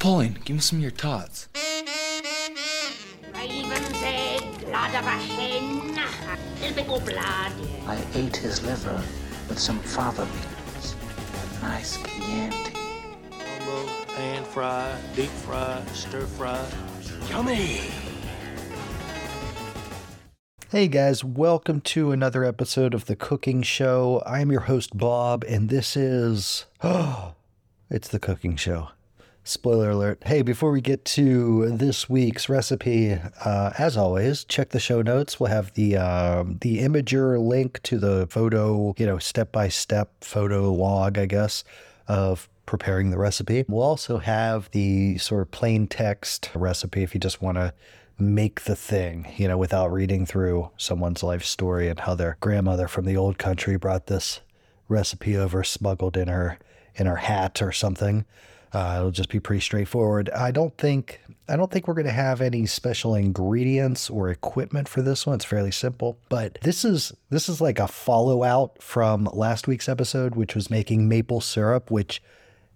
Pauline, give me some of your tots. Raven's egg, blood of a hen, typical blood. I ate his liver with some fava beans. A nice Chianti. Combo, pan fry, deep fry, stir fry. Yummy! Hey guys, welcome to another episode of The Cooking Show. I'm your host, Bob, and this is. Oh, it's The Cooking Show. Spoiler alert. Hey, before we get to this week's recipe, uh, as always, check the show notes. We'll have the uh, the Imgur link to the photo, you know, step by step photo log, I guess, of preparing the recipe. We'll also have the sort of plain text recipe if you just want to make the thing, you know, without reading through someone's life story and how their grandmother from the old country brought this recipe over smuggled in her in her hat or something. Uh, it'll just be pretty straightforward. I don't think I don't think we're going to have any special ingredients or equipment for this one. It's fairly simple, but this is this is like a follow out from last week's episode, which was making maple syrup, which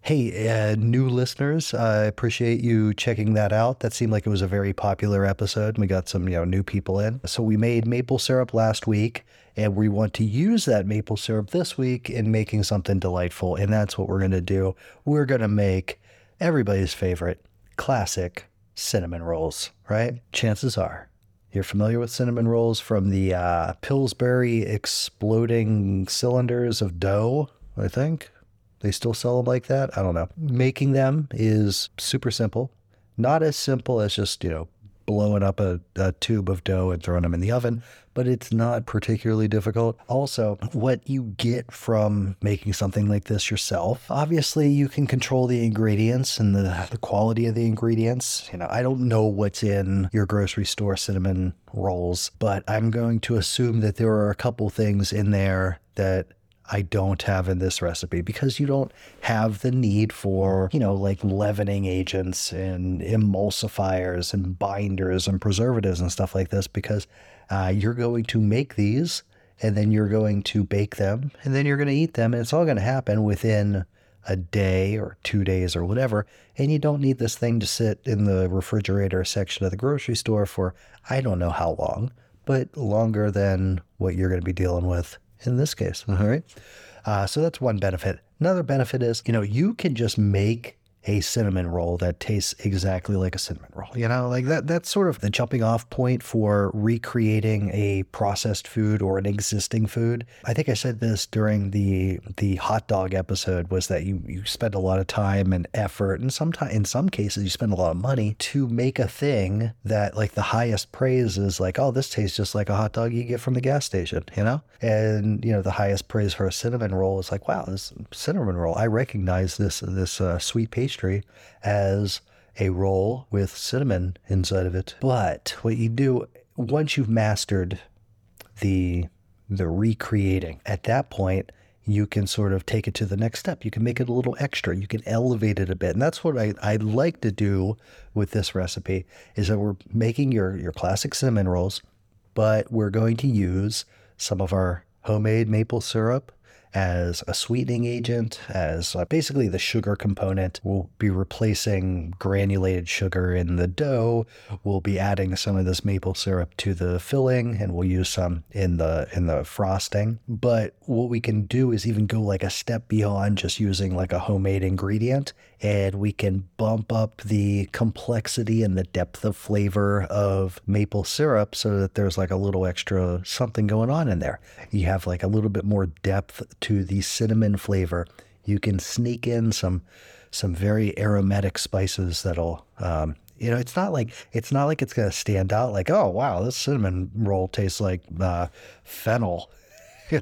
Hey, uh, new listeners, I appreciate you checking that out. That seemed like it was a very popular episode. We got some, you know, new people in. So we made maple syrup last week, and we want to use that maple syrup this week in making something delightful. And that's what we're going to do. We're going to make everybody's favorite classic cinnamon rolls, right? Chances are you're familiar with cinnamon rolls from the uh, Pillsbury exploding cylinders of dough, I think. They still sell them like that? I don't know. Making them is super simple. Not as simple as just, you know, blowing up a, a, tube of dough and throwing them in the oven, but it's not particularly difficult. Also, what you get from making something like this yourself, obviously you can control the ingredients and the, the quality of the ingredients. You know, I don't know what's in your grocery store cinnamon rolls, but I'm going to assume that there are a couple things in there that I don't have in this recipe because you don't have the need for, you know, like leavening agents and emulsifiers and binders and preservatives and stuff like this because uh, you're going to make these and then you're going to bake them and then you're going to eat them and it's all going to happen within a day or two days or whatever. And you don't need this thing to sit in the refrigerator section of the grocery store for I don't know how long, but longer than what you're going to be dealing with in this case. All right. Uh, so that's one benefit. Another benefit is, you know, you can just make a cinnamon roll that tastes exactly like a cinnamon roll. You know, like that that's sort of the jumping off point for recreating a processed food or an existing food. I think I said this during the the hot dog episode was that you you spend a lot of time and effort and sometimes in some cases you spend a lot of money to make a thing that like the highest praise is like, oh, this tastes just like a hot dog you get from the gas station, you know? And you know, the highest praise for a cinnamon roll is like, wow, this cinnamon roll. I recognize this this uh, sweet pastry pastry as a roll with cinnamon inside of it. But what you do once you've mastered the the recreating, at that point you can sort of take it to the next step. You can make it a little extra. You can elevate it a bit. And that's what I, I like to do with this recipe is that we're making your, your classic cinnamon rolls, but we're going to use some of our homemade maple syrup as a sweetening agent, as uh, basically the sugar component. We'll be replacing granulated sugar in the dough. We'll be adding some of this maple syrup to the filling, and we'll use some in the in the frosting. But what we can do is even go like a step beyond just using like a homemade ingredient, and we can bump up the complexity and the depth of flavor of maple syrup so that there's like a little extra something going on in there. You have like a little bit more depth to the cinnamon flavor. You can sneak in some some very aromatic spices that'll um, you know it's not like it's not like it's going to stand out like oh wow this cinnamon roll tastes like uh, fennel.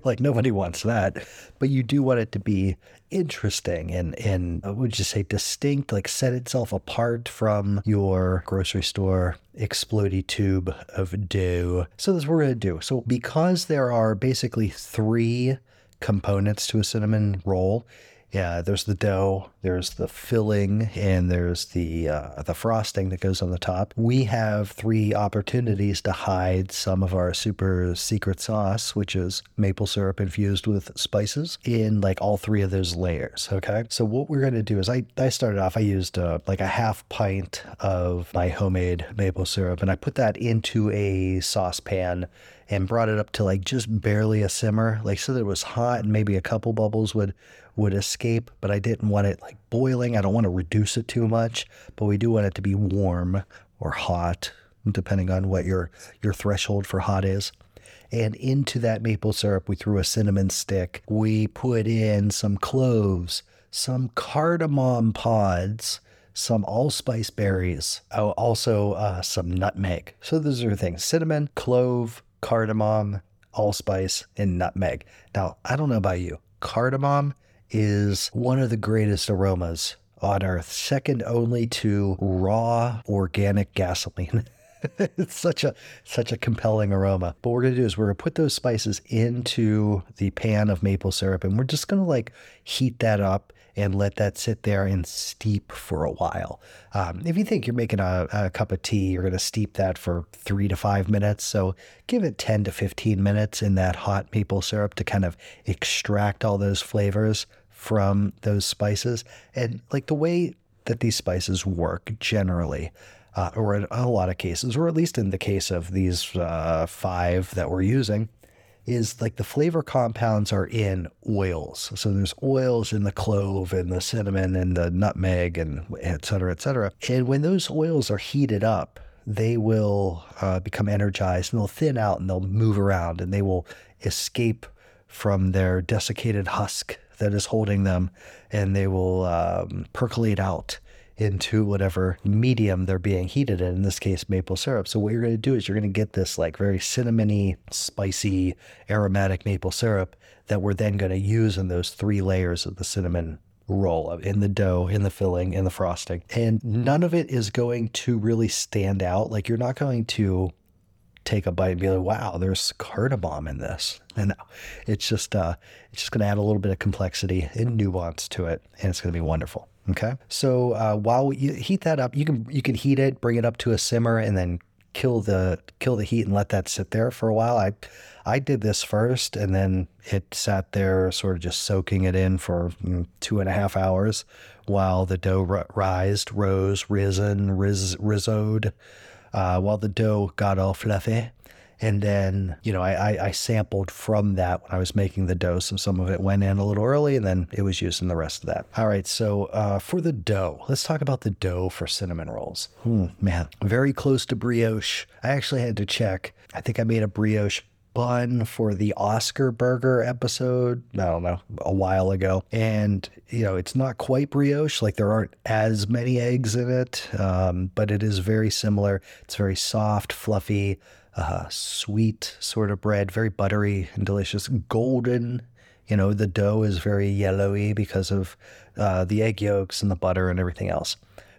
Like nobody wants that. But you do want it to be interesting and and uh, would you say distinct like set itself apart from your grocery store explody tube of dough? So that's what we're going to do. So because there are basically three components to a cinnamon roll, Yeah, there's the dough, there's the filling, and there's the uh, the frosting that goes on the top. We have three opportunities to hide some of our super secret sauce, which is maple syrup infused with spices, in like all three of those layers. Okay, so what we're gonna do is I I started off I used uh, like a half pint of my homemade maple syrup, and I put that into a saucepan and brought it up to like just barely a simmer, like so that it was hot and maybe a couple bubbles would would escape, but I didn't want it like boiling. I don't want to reduce it too much, but we do want it to be warm or hot, depending on what your your threshold for hot is. And into that maple syrup, we threw a cinnamon stick. We put in some cloves, some cardamom pods, some allspice berries, oh, also uh, some nutmeg. So those are things cinnamon, clove, cardamom, allspice, and nutmeg. Now, I don't know about you. Cardamom is one of the greatest aromas on earth, second only to raw organic gasoline. it's such a such a compelling aroma. But what we're gonna do is we're gonna put those spices into the pan of maple syrup and we're just gonna like heat that up and let that sit there and steep for a while. Um, if you think you're making a, a cup of tea, you're going to steep that for three to five minutes. So give it 10 to 15 minutes in that hot maple syrup to kind of extract all those flavors from those spices. And like the way that these spices work generally, uh, or in a lot of cases, or at least in the case of these uh, five that we're using, is like the flavor compounds are in oils. So there's oils in the clove and the cinnamon and the nutmeg and et cetera, et cetera. And when those oils are heated up, they will uh, become energized and they'll thin out and they'll move around and they will escape from their desiccated husk that is holding them, and they will um, percolate out into whatever medium they're being heated in, in this case, maple syrup. So, what you're going to do is you're going to get this like very cinnamony, spicy, aromatic maple syrup that we're then going to use in those three layers of the cinnamon roll in the dough, in the filling, in the frosting. And none of it is going to really stand out. Like, you're not going to take a bite and be like, wow, there's cardamom in this. And it's just uh, it's just going to add a little bit of complexity and nuance to it, and it's going to be wonderful. Okay, so uh, while you heat that up, you can you can heat it, bring it up to a simmer, and then kill the kill the heat and let that sit there for a while. I I did this first, and then it sat there, sort of just soaking it in for mm, two and a half hours while the dough r- rised, rose, risen, riz, rizzoed, uh, while the dough got all fluffy. And then, you know, I, I, sampled from that when I was making the dough. So some of it went in a little early and then it was used in the rest of that. All right. So uh, for the dough, let's talk about the dough for cinnamon rolls. Hmm, man, very close to brioche. I actually had to check. I think I made a brioche bun for the Oscar Burger episode, I don't know, a while ago. And, you know, it's not quite brioche, like there aren't as many eggs in it, um, but it is very similar. It's very soft, fluffy, uh, sweet sort of bread, very buttery and delicious, golden. You know, the dough is very yellowy because of uh, the egg yolks and the butter and everything else.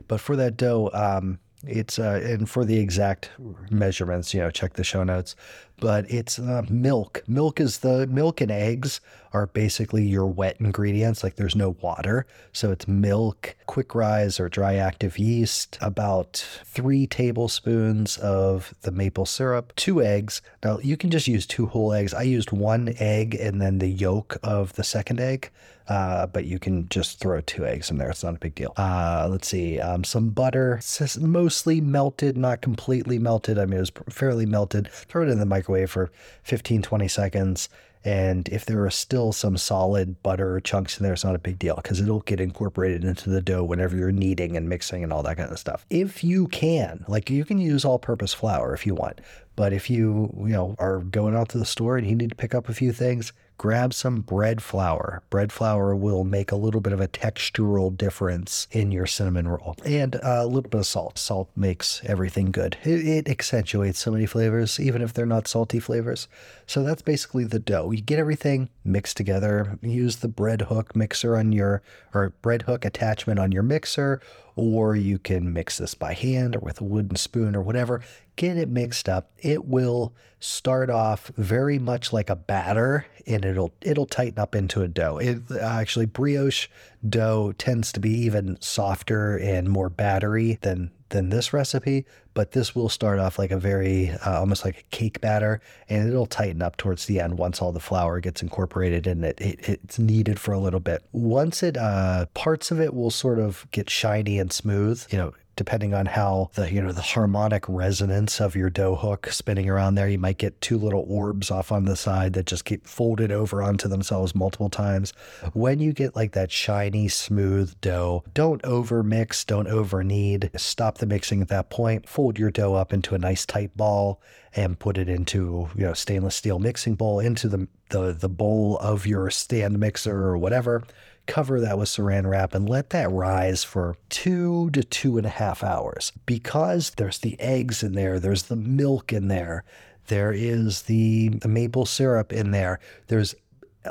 But for that dough, um, it's uh, and for the exact measurements, you know, check the show notes but it's uh, milk. Milk is the milk and eggs are basically your wet ingredients. Like there's no water. So it's milk, quick rise or dry active yeast, about three tablespoons of the maple syrup, two eggs. Now you can just use two whole eggs. I used one egg and then the yolk of the second egg. Uh, but you can just throw two eggs in there. It's not a big deal. Uh, let's see, um, some butter, mostly melted, not completely melted. I mean, it was fairly melted. Throw it in the microwave microwave for 15, 20 seconds. And if there are still some solid butter chunks in there, it's not a big deal because it'll get incorporated into the dough whenever you're kneading and mixing and all that kind of stuff. If you can, like you can use all purpose flour if you want, but if you, you know, are going out to the store and you need to pick up a few things, grab some bread flour. Bread flour will make a little bit of a textural difference in your cinnamon roll. And a little bit of salt. Salt makes everything good. It, it accentuates so many flavors, even if they're not salty flavors. So that's basically the dough. you get everything mixed together. Use the bread hook mixer on your, or bread hook attachment on your mixer, or you can mix this by hand or with a wooden spoon or whatever. Get it mixed up. It will start off very much like a batter and it'll it'll tighten up into a dough. It actually brioche dough tends to be even softer and more battery than than this recipe, but this will start off like a very uh, almost like a cake batter, and it'll tighten up towards the end once all the flour gets incorporated in it. it it's kneaded for a little bit. Once it uh, parts of it will sort of get shiny and smooth. You know, depending on how the you know the harmonic resonance of your dough hook spinning around there you might get two little orbs off on the side that just keep folded over onto themselves multiple times. When you get like that shiny smooth dough don't over mix don't over knead stop the mixing at that point. Fold your dough up into a nice tight ball and put it into you know stainless steel mixing bowl into the the, the bowl of your stand mixer or whatever cover that with saran wrap and let that rise for two to two and a half hours. Because there's the eggs in there, there's the milk in there, there is the, the maple syrup in there, there's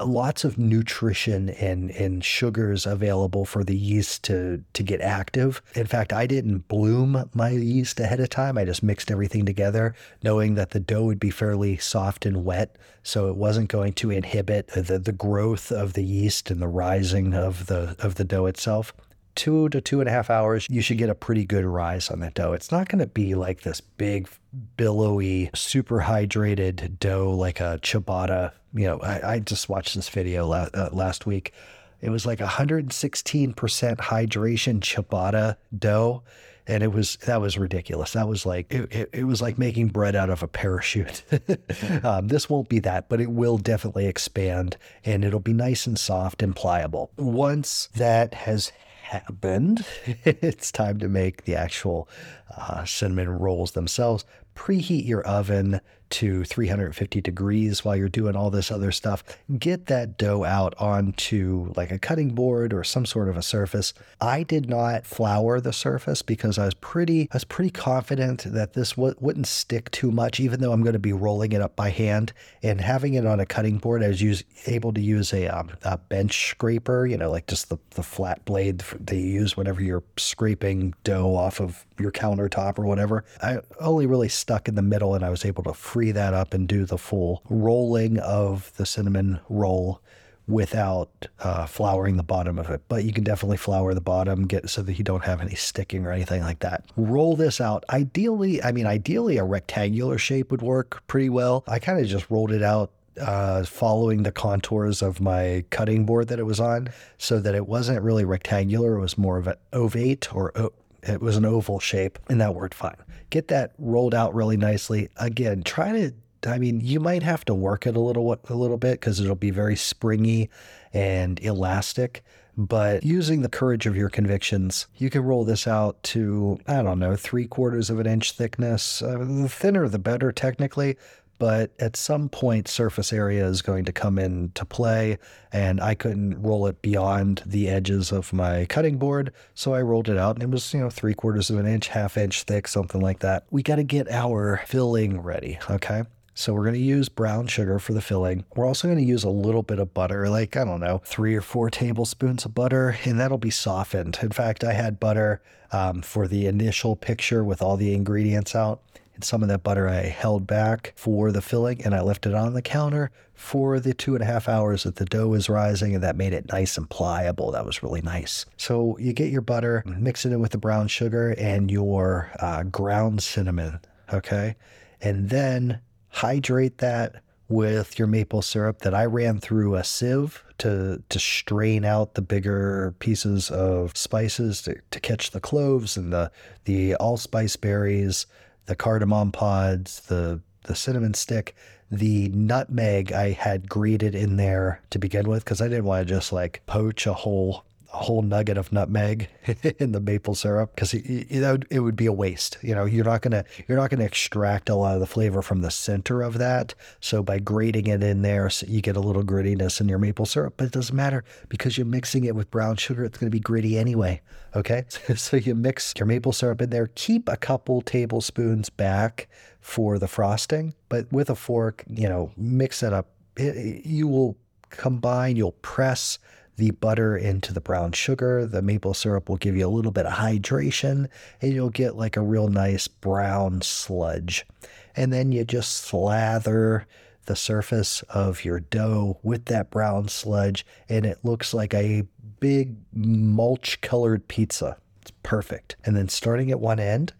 lots of nutrition and, and sugars available for the yeast to, to get active. In fact, I didn't bloom my yeast ahead of time. I just mixed everything together, knowing that the dough would be fairly soft and wet. So it wasn't going to inhibit the, the growth of the yeast and the rising of the of the dough itself two to two and a half hours, you should get a pretty good rise on that dough. It's not going to be like this big, billowy, super hydrated dough like a ciabatta. You know, I, I just watched this video la- uh, last week. It was like 116% hydration ciabatta dough. And it was that was ridiculous. That was like it, it, it was like making bread out of a parachute. um, this won't be that, but it will definitely expand, and it'll be nice and soft and pliable. Once that has happened, it's time to make the actual uh, cinnamon rolls themselves. Preheat your oven to 350 degrees while you're doing all this other stuff. Get that dough out onto like a cutting board or some sort of a surface. I did not flour the surface because I was pretty I was pretty confident that this w- wouldn't stick too much even though I'm going to be rolling it up by hand and having it on a cutting board I was use, able to use a, um, a bench scraper, you know, like just the, the flat blade that you use whenever you're scraping dough off of your countertop or whatever. I only really stuck in the middle and I was able to free that up and do the full rolling of the cinnamon roll without uh, flouring the bottom of it. But you can definitely flour the bottom, get so that you don't have any sticking or anything like that. Roll this out. Ideally, I mean, ideally a rectangular shape would work pretty well. I kind of just rolled it out uh, following the contours of my cutting board that it was on, so that it wasn't really rectangular. It was more of an ovate or o- it was an oval shape, and that worked fine. Get that rolled out really nicely. Again, try to. I mean, you might have to work it a little a little bit because it'll be very springy and elastic. But using the courage of your convictions, you can roll this out to, I don't know, three quarters of an inch thickness. Uh, the thinner, the better, technically but at some point surface area is going to come into play and I couldn't roll it beyond the edges of my cutting board. So I rolled it out and it was, you know, three quarters of an inch, half inch thick, something like that. We got to get our filling ready. Okay. So we're going to use brown sugar for the filling. We're also going to use a little bit of butter, like, I don't know, three or four tablespoons of butter, and that'll be softened. In fact, I had butter um, for the initial picture with all the ingredients out. And some of that butter I held back for the filling and I left it on the counter for the two and a half hours that the dough was rising, and that made it nice and pliable. That was really nice. So you get your butter, mix it in with the brown sugar and your uh, ground cinnamon, okay? And then hydrate that with your maple syrup that I ran through a sieve to to strain out the bigger pieces of spices to, to catch the cloves and the the allspice berries the cardamom pods, the the cinnamon stick, the nutmeg I had grated in there to begin with because I didn't want to just like poach a whole whole nugget of nutmeg in the maple syrup because it, it, it, would be a waste. You know, you're not gonna you're not gonna extract a lot of the flavor from the center of that. So by grating it in there, so you get a little grittiness in your maple syrup. But it doesn't matter because you're mixing it with brown sugar. It's gonna be gritty anyway. Okay, so you mix your maple syrup in there. Keep a couple tablespoons back for the frosting, but with a fork, you know, mix it up it, you will combine, you'll press the butter into the brown sugar. The maple syrup will give you a little bit of hydration and you'll get like a real nice brown sludge. And then you just slather the surface of your dough with that brown sludge and it looks like a big mulch colored pizza. It's perfect. And then starting at one end,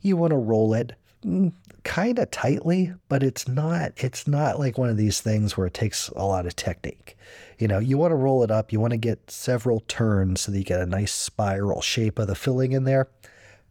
you want to roll it kind of tightly, but it's not it's not like one of these things where it takes a lot of technique. You know, you want to roll it up, you want to get several turns so that you get a nice spiral shape of the filling in there.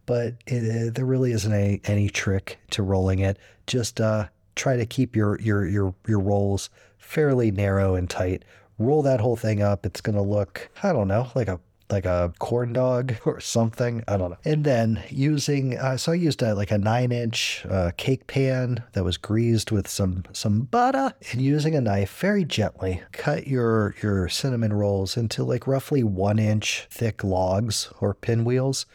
But it, there really isn't a, any trick to rolling it. Just uh, try to keep your your your your rolls fairly narrow and tight. Roll that whole thing up. It's going to look, I don't know, like a like a corn dog or something. I don't know. And then using, uh, so I used a, like a nine inch uh, cake pan that was greased with some some butter, and using a knife very gently cut your your cinnamon rolls into like roughly one inch thick logs or pinwheels.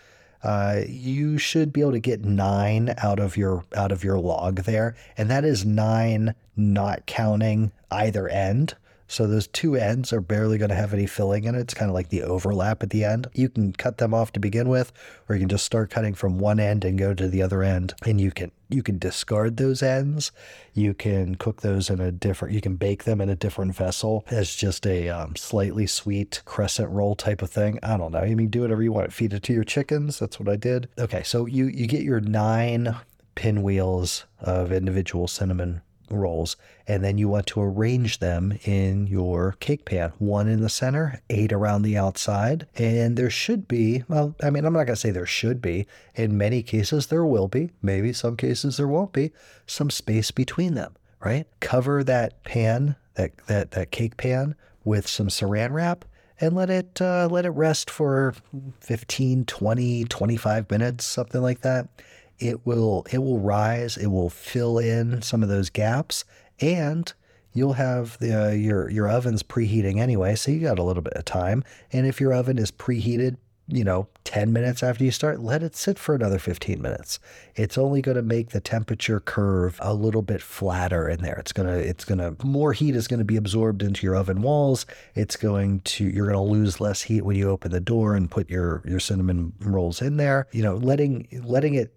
Uh, you should be able to get nine out of your out of your log there, and that is nine not counting either end. So those two ends are barely going to have any filling in it. It's kind of like the overlap at the end. You can cut them off to begin with, or you can just start cutting from one end and go to the other end. And you can you can discard those ends. You can cook those in a different. You can bake them in a different vessel as just a um, slightly sweet crescent roll type of thing. I don't know. You mean do whatever you want. Feed it to your chickens. That's what I did. Okay, so you you get your nine pinwheels of individual cinnamon rolls, and then you want to arrange them in your cake pan. One in the center, eight around the outside, and there should be, well, I mean, I'm not going to say there should be. In many cases, there will be. Maybe some cases there won't be. Some space between them, right? Cover that pan, that, that, that cake pan, with some saran wrap and let it uh, let it rest for 15 20 25 minutes something like that it will it will rise it will fill in some of those gaps and you'll have the uh, your your oven's preheating anyway so you got a little bit of time. And if your oven is preheated you know 10 minutes after you start let it sit for another 15 minutes. It's only going to make the temperature curve a little bit flatter in there. It's going to it's going to more heat is going to be absorbed into your oven walls. It's going to you're going to lose less heat when you open the door and put your your cinnamon rolls in there. You know letting letting it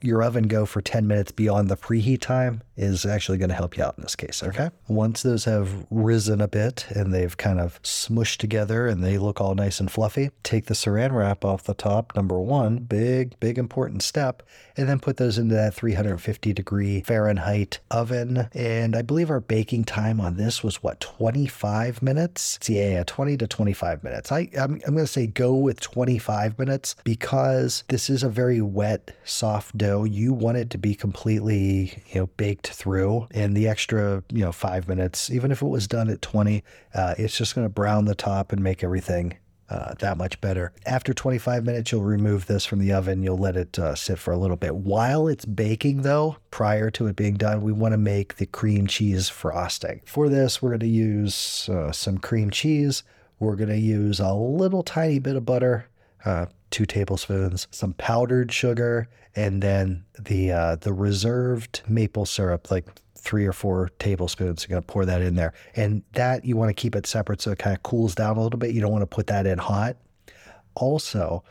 your oven go for 10 minutes beyond the preheat time is actually going to help you out in this case. Okay. Once those have risen a bit and they've kind of smushed together and they look all nice and fluffy, take the saran wrap off the top. Number one, big, big important step. And then put those into that 350 degree Fahrenheit oven. And I believe our baking time on this was what, 25 minutes? Yeah, yeah 20 to 25 minutes. I, I'm, I'm going to say go with 25 minutes because this is a very wet, soft dough. You want it to be completely, you know, baked through and the extra you know five minutes even if it was done at 20 uh, it's just going to brown the top and make everything uh, that much better. After 25 minutes, you'll remove this from the oven. You'll let it uh, sit for a little bit. While it's baking, though, prior to it being done, we want to make the cream cheese frosting. For this, we're going to use uh, some cream cheese. We're going to use a little tiny bit of butter, uh, two tablespoons, some powdered sugar, and then the uh, the reserved maple syrup, like three or four tablespoons. You're gonna pour that in there, and that you want to keep it separate so it kind of cools down a little bit. You don't want to put that in hot. Also,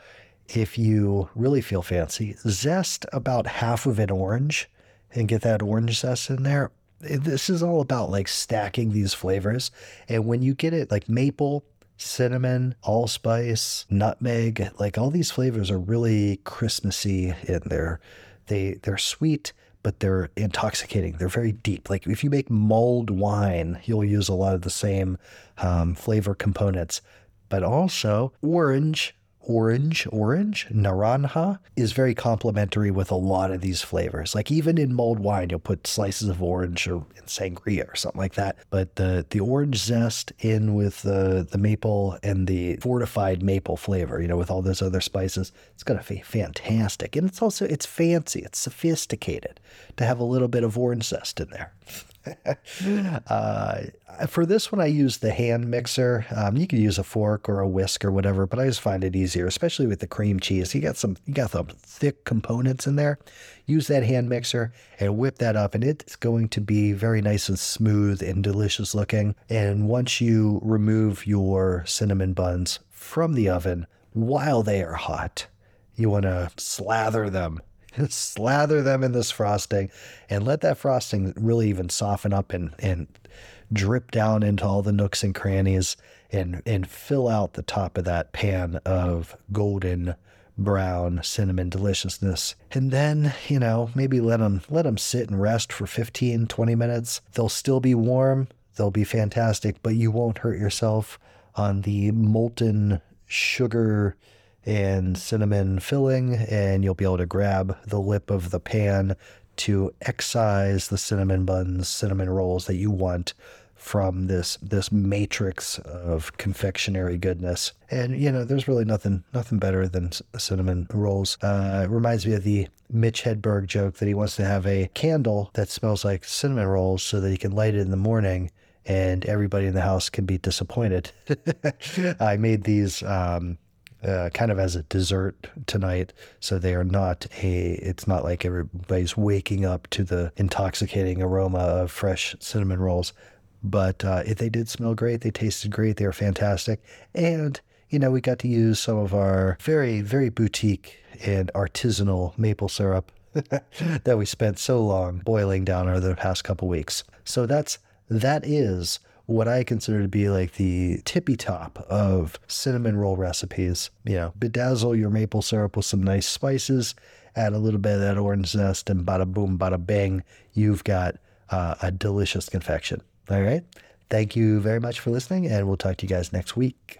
if you really feel fancy, zest about half of an orange and get that orange zest in there. This is all about like stacking these flavors. And when you get it like maple, cinnamon, allspice, nutmeg, like all these flavors are really Christmassy in there. They they're sweet, but they're intoxicating. They're very deep. Like if you make mulled wine, you'll use a lot of the same um, flavor components. But also orange orange, orange, naranja is very complementary with a lot of these flavors. Like even in mulled wine, you'll put slices of orange or in sangria or something like that. But the the orange zest in with the the maple and the fortified maple flavor, you know, with all those other spices, it's gonna be fantastic. And it's also it's fancy, it's sophisticated to have a little bit of orange zest in there. uh, for this one, I use the hand mixer. Um, you could use a fork or a whisk or whatever, but I just find it easier, especially with the cream cheese. You got some, you got some thick components in there. Use that hand mixer and whip that up, and it's going to be very nice and smooth and delicious looking. And once you remove your cinnamon buns from the oven while they are hot, you want to slather them slather them in this frosting and let that frosting really even soften up and, and drip down into all the nooks and crannies and, and fill out the top of that pan of golden brown cinnamon deliciousness. And then, you know, maybe let them let them sit and rest for 15, 20 minutes. They'll still be warm, they'll be fantastic, but you won't hurt yourself on the molten sugar and cinnamon filling, and you'll be able to grab the lip of the pan to excise the cinnamon buns, cinnamon rolls that you want from this this matrix of confectionery goodness. And you know, there's really nothing nothing better than cinnamon rolls. Uh, it reminds me of the Mitch Hedberg joke that he wants to have a candle that smells like cinnamon rolls so that he can light it in the morning and everybody in the house can be disappointed. I made these um, uh, kind of as a dessert tonight. So they are not a, it's not like everybody's waking up to the intoxicating aroma of fresh cinnamon rolls. But uh, if they did smell great, they tasted great, they were fantastic. And, you know, we got to use some of our very, very boutique and artisanal maple syrup that we spent so long boiling down over the past couple weeks. So that's, that is what I consider to be like the tippy top of cinnamon roll recipes. You know, bedazzle your maple syrup with some nice spices, add a little bit of that orange zest, and bada boom, bada bang, you've got uh, a delicious confection. All right. Thank you very much for listening, and we'll talk to you guys next week.